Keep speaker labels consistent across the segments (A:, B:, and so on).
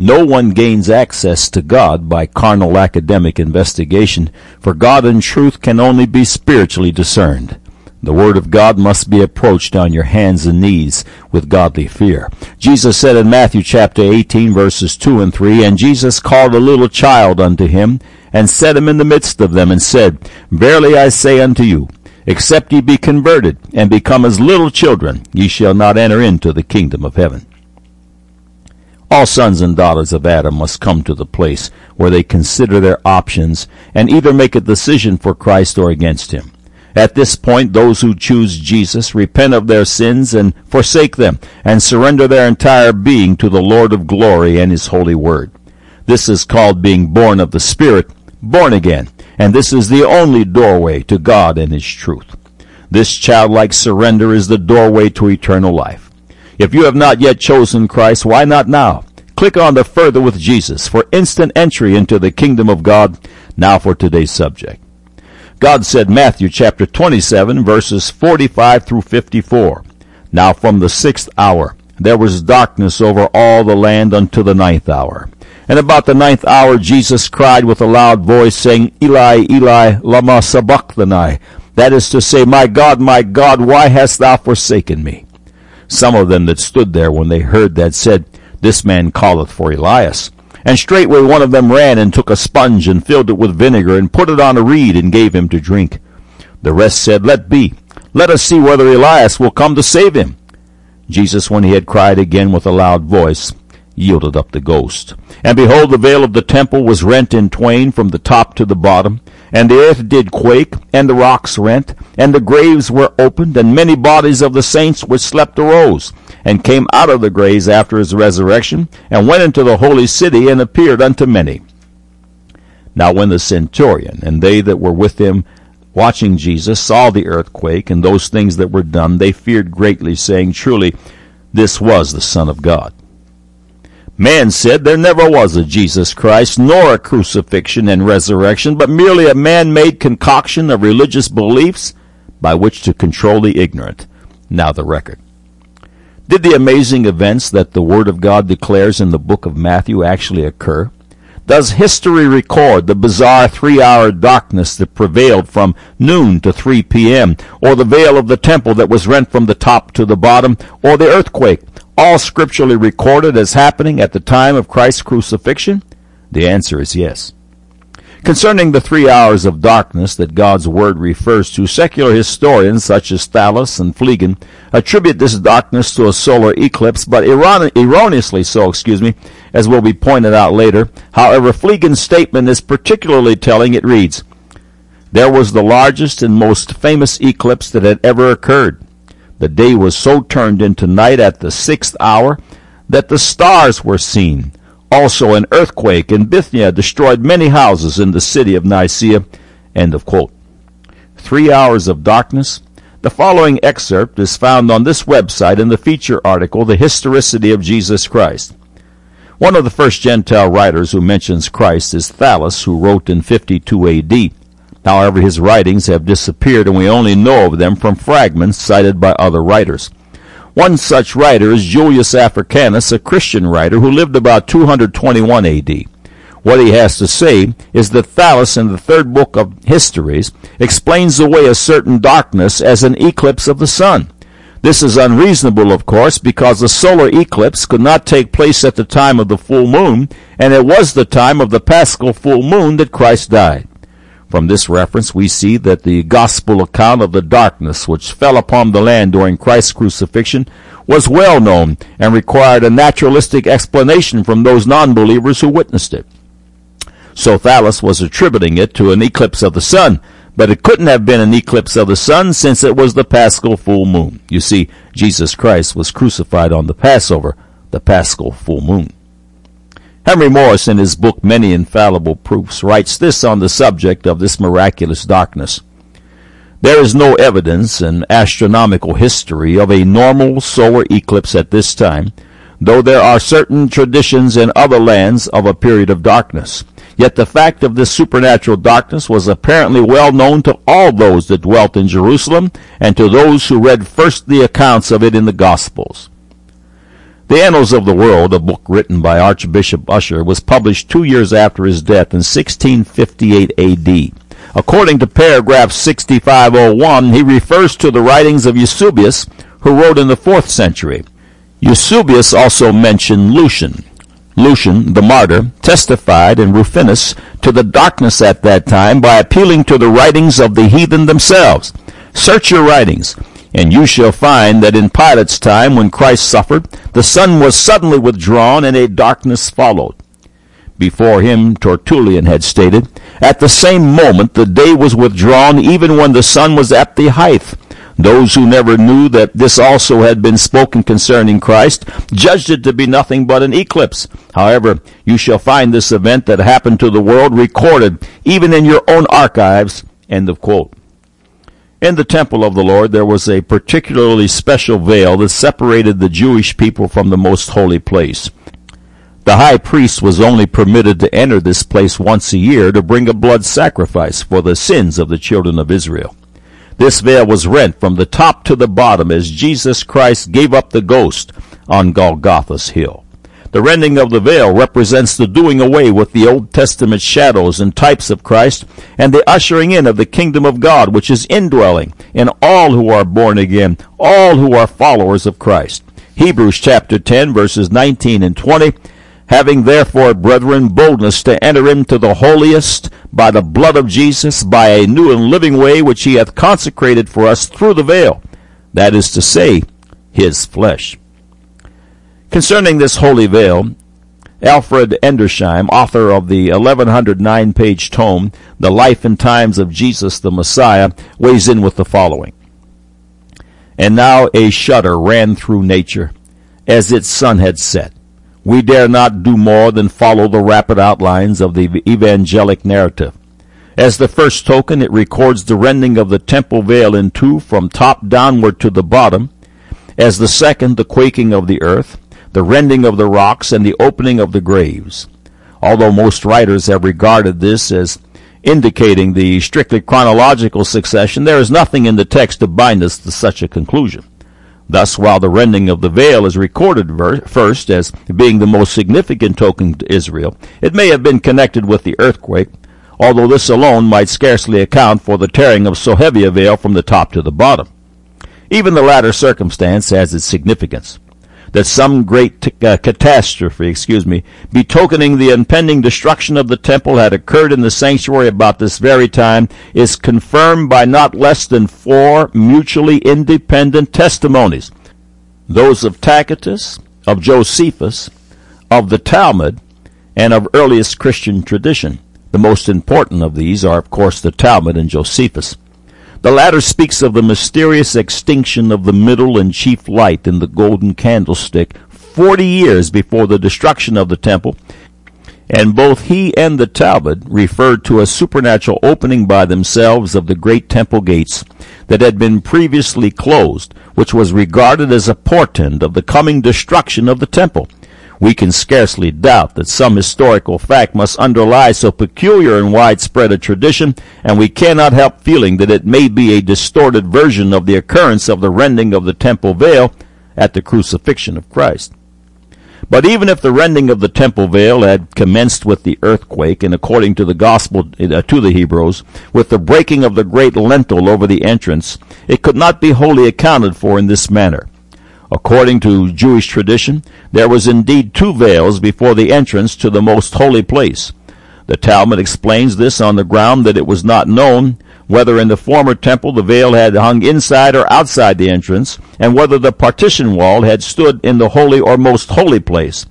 A: No one gains access to God by carnal academic investigation, for God and truth can only be spiritually discerned. The Word of God must be approached on your hands and knees with godly fear. Jesus said in Matthew chapter 18 verses 2 and 3, And Jesus called a little child unto him, and set him in the midst of them, and said, Verily I say unto you, except ye be converted, and become as little children, ye shall not enter into the kingdom of heaven. All sons and daughters of Adam must come to the place where they consider their options and either make a decision for Christ or against him. At this point, those who choose Jesus repent of their sins and forsake them and surrender their entire being to the Lord of glory and His holy word. This is called being born of the Spirit, born again, and this is the only doorway to God and His truth. This childlike surrender is the doorway to eternal life. If you have not yet chosen Christ, why not now? Click on the Further with Jesus for instant entry into the kingdom of God. Now for today's subject. God said Matthew chapter 27 verses 45 through 54. Now from the sixth hour there was darkness over all the land unto the ninth hour. And about the ninth hour Jesus cried with a loud voice saying, Eli, Eli, lama sabachthani. That is to say, My God, my God, why hast thou forsaken me? Some of them that stood there when they heard that said, This man calleth for Elias. And straightway one of them ran and took a sponge and filled it with vinegar and put it on a reed and gave him to drink. The rest said, Let be. Let us see whether Elias will come to save him. Jesus, when he had cried again with a loud voice, yielded up the ghost. And behold, the veil of the temple was rent in twain from the top to the bottom, and the earth did quake, and the rocks rent, and the graves were opened, and many bodies of the saints which slept arose, and came out of the graves after his resurrection, and went into the holy city, and appeared unto many. Now when the centurion and they that were with him watching Jesus saw the earthquake and those things that were done, they feared greatly, saying, Truly, this was the Son of God. Man said there never was a Jesus Christ, nor a crucifixion and resurrection, but merely a man-made concoction of religious beliefs by which to control the ignorant. Now the record. Did the amazing events that the Word of God declares in the book of Matthew actually occur? Does history record the bizarre three-hour darkness that prevailed from noon to 3 p.m., or the veil of the temple that was rent from the top to the bottom, or the earthquake, all scripturally recorded as happening at the time of Christ's crucifixion? The answer is yes. Concerning the three hours of darkness that God's Word refers to, secular historians such as Thallus and Phlegon attribute this darkness to a solar eclipse, but erron- erroneously so, excuse me, as will be pointed out later. However, Phlegon's statement is particularly telling. It reads, There was the largest and most famous eclipse that had ever occurred. The day was so turned into night at the sixth hour that the stars were seen also, an earthquake in Bithynia destroyed many houses in the city of Nicaea. End of quote. Three hours of darkness. The following excerpt is found on this website in the feature article, The Historicity of Jesus Christ. One of the first Gentile writers who mentions Christ is Thallus, who wrote in 52 AD. However, his writings have disappeared and we only know of them from fragments cited by other writers. One such writer is Julius Africanus, a Christian writer who lived about 221 AD. What he has to say is that Thallus in the third book of Histories explains away a certain darkness as an eclipse of the sun. This is unreasonable, of course, because the solar eclipse could not take place at the time of the full moon, and it was the time of the paschal full moon that Christ died. From this reference, we see that the gospel account of the darkness which fell upon the land during Christ's crucifixion was well known and required a naturalistic explanation from those non-believers who witnessed it. So Thallus was attributing it to an eclipse of the sun, but it couldn't have been an eclipse of the sun since it was the paschal full moon. You see, Jesus Christ was crucified on the Passover, the paschal full moon. Henry Morris, in his book Many Infallible Proofs, writes this on the subject of this miraculous darkness. There is no evidence in astronomical history of a normal solar eclipse at this time, though there are certain traditions in other lands of a period of darkness. Yet the fact of this supernatural darkness was apparently well known to all those that dwelt in Jerusalem and to those who read first the accounts of it in the Gospels. The Annals of the World, a book written by Archbishop Ussher, was published two years after his death in 1658 AD. According to paragraph 6501, he refers to the writings of Eusebius, who wrote in the 4th century. Eusebius also mentioned Lucian. Lucian, the martyr, testified in Rufinus to the darkness at that time by appealing to the writings of the heathen themselves. Search your writings, and you shall find that in Pilate's time, when Christ suffered, the sun was suddenly withdrawn and a darkness followed. Before him, Tertullian had stated, At the same moment the day was withdrawn, even when the sun was at the height. Those who never knew that this also had been spoken concerning Christ judged it to be nothing but an eclipse. However, you shall find this event that happened to the world recorded even in your own archives. End of quote. In the temple of the Lord, there was a particularly special veil that separated the Jewish people from the most holy place. The high priest was only permitted to enter this place once a year to bring a blood sacrifice for the sins of the children of Israel. This veil was rent from the top to the bottom as Jesus Christ gave up the ghost on Golgotha's hill. The rending of the veil represents the doing away with the Old Testament shadows and types of Christ and the ushering in of the kingdom of God, which is indwelling in all who are born again, all who are followers of Christ. Hebrews chapter 10 verses 19 and 20 Having therefore, brethren, boldness to enter into the holiest by the blood of Jesus, by a new and living way which he hath consecrated for us through the veil, that is to say, his flesh. Concerning this holy veil, Alfred Edersheim, author of the 1109 page tome, The Life and Times of Jesus the Messiah, weighs in with the following. And now a shudder ran through nature as its sun had set we dare not do more than follow the rapid outlines of the evangelic narrative. As the first token, it records the rending of the temple veil in two from top downward to the bottom. As the second, the quaking of the earth, the rending of the rocks, and the opening of the graves. Although most writers have regarded this as indicating the strictly chronological succession, there is nothing in the text to bind us to such a conclusion. Thus, while the rending of the veil is recorded first as being the most significant token to Israel, it may have been connected with the earthquake, although this alone might scarcely account for the tearing of so heavy a veil from the top to the bottom. Even the latter circumstance has its significance that some great t- uh, catastrophe, excuse me, betokening the impending destruction of the temple had occurred in the sanctuary about this very time is confirmed by not less than four mutually independent testimonies. Those of Tacitus, of Josephus, of the Talmud, and of earliest Christian tradition. The most important of these are, of course, the Talmud and Josephus. The latter speaks of the mysterious extinction of the middle and chief light in the golden candlestick 40 years before the destruction of the temple, and both he and the Talmud referred to a supernatural opening by themselves of the great temple gates that had been previously closed, which was regarded as a portent of the coming destruction of the temple we can scarcely doubt that some historical fact must underlie so peculiar and widespread a tradition, and we cannot help feeling that it may be a distorted version of the occurrence of the rending of the temple veil at the crucifixion of Christ. But even if the rending of the temple veil had commenced with the earthquake, and according to the gospel uh, to the Hebrews, with the breaking of the great lintel over the entrance, it could not be wholly accounted for in this manner. According to Jewish tradition, there was indeed two veils before the entrance to the most holy place. The Talmud explains this on the ground that it was not known whether in the former temple the veil had hung inside or outside the entrance, and whether the partition wall had stood in the holy or most holy place.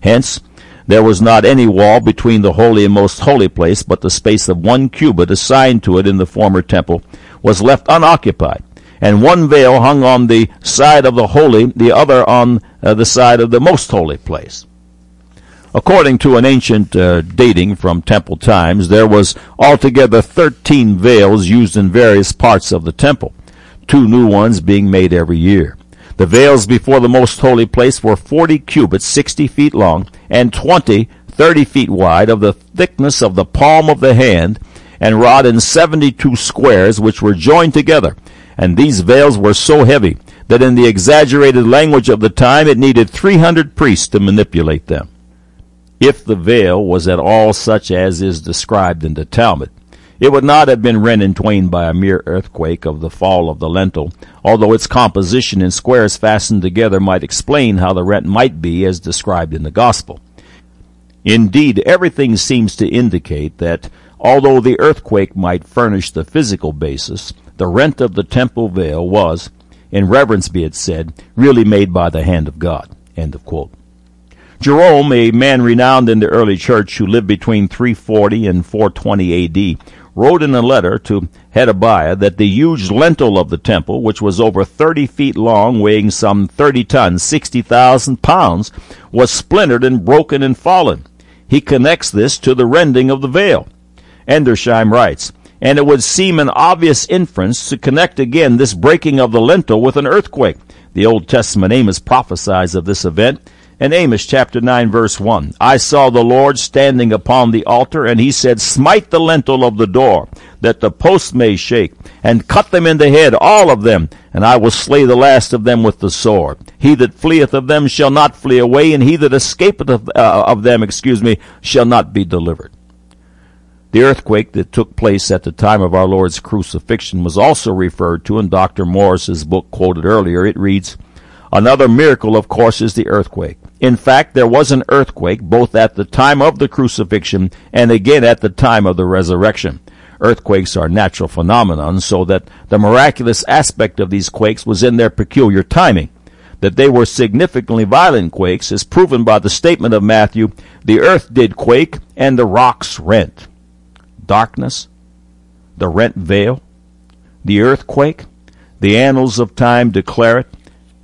A: Hence, there was not any wall between the holy and most holy place, but the space of one cubit assigned to it in the former temple was left unoccupied and one veil hung on the side of the holy, the other on uh, the side of the most holy place. According to an ancient uh, dating from temple times, there was altogether 13 veils used in various parts of the temple, two new ones being made every year. The veils before the most holy place were 40 cubits, 60 feet long, and 20, 30 feet wide, of the thickness of the palm of the hand, and wrought in 72 squares, which were joined together and these veils were so heavy that in the exaggerated language of the time it needed 300 priests to manipulate them. If the veil was at all such as is described in the Talmud, it would not have been rent in twain by a mere earthquake of the fall of the lintel, although its composition in squares fastened together might explain how the rent might be as described in the Gospel. Indeed, everything seems to indicate that although the earthquake might furnish the physical basis, the rent of the temple veil was, in reverence be it said, really made by the hand of God. End of quote. Jerome, a man renowned in the early church who lived between 340 and 420 AD, wrote in a letter to Hedaliah that the huge lintel of the temple, which was over 30 feet long, weighing some 30 tons, 60,000 pounds, was splintered and broken and fallen. He connects this to the rending of the veil. Edersheim writes, and it would seem an obvious inference to connect again this breaking of the lintel with an earthquake. The Old Testament Amos prophesies of this event in Amos chapter 9 verse 1. I saw the Lord standing upon the altar, and he said, Smite the lintel of the door, that the posts may shake, and cut them in the head, all of them, and I will slay the last of them with the sword. He that fleeth of them shall not flee away, and he that escapeth of, uh, of them, excuse me, shall not be delivered. The earthquake that took place at the time of our Lord's crucifixion was also referred to in Dr. Morris's book quoted earlier. It reads, Another miracle, of course, is the earthquake. In fact, there was an earthquake both at the time of the crucifixion and again at the time of the resurrection. Earthquakes are natural phenomena, so that the miraculous aspect of these quakes was in their peculiar timing. That they were significantly violent quakes is proven by the statement of Matthew, the earth did quake and the rocks rent. Darkness, the rent veil, the earthquake, the annals of time declare it,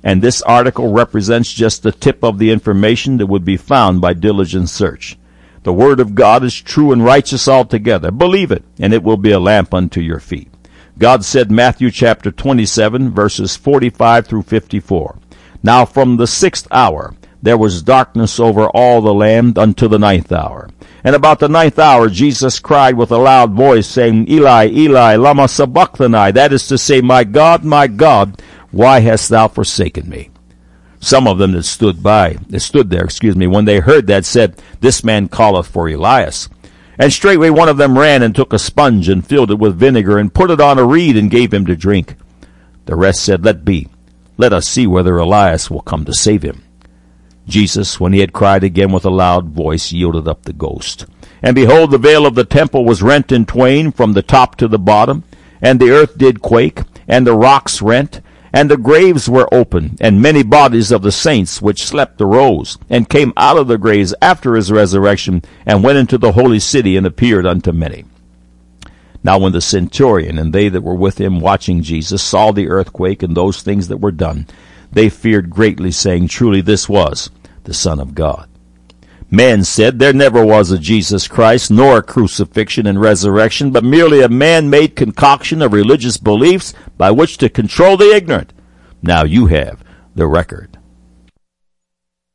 A: and this article represents just the tip of the information that would be found by diligent search. The Word of God is true and righteous altogether. Believe it, and it will be a lamp unto your feet. God said, Matthew chapter 27, verses 45 through 54. Now from the sixth hour there was darkness over all the land unto the ninth hour. And about the ninth hour Jesus cried with a loud voice, saying, Eli, Eli, lama sabachthani, that is to say, My God, my God, why hast thou forsaken me? Some of them that stood by, that stood there, excuse me, when they heard that said, This man calleth for Elias. And straightway one of them ran and took a sponge and filled it with vinegar and put it on a reed and gave him to drink. The rest said, Let be. Let us see whether Elias will come to save him. Jesus, when he had cried again with a loud voice, yielded up the ghost. And behold, the veil of the temple was rent in twain from the top to the bottom, and the earth did quake, and the rocks rent, and the graves were open, and many bodies of the saints which slept arose, and came out of the graves after his resurrection, and went into the holy city, and appeared unto many. Now when the centurion and they that were with him watching Jesus saw the earthquake and those things that were done, they feared greatly, saying, Truly this was the Son of God. Men said there never was a Jesus Christ, nor a crucifixion and resurrection, but merely a man-made concoction of religious beliefs by which to control the ignorant. Now you have the record.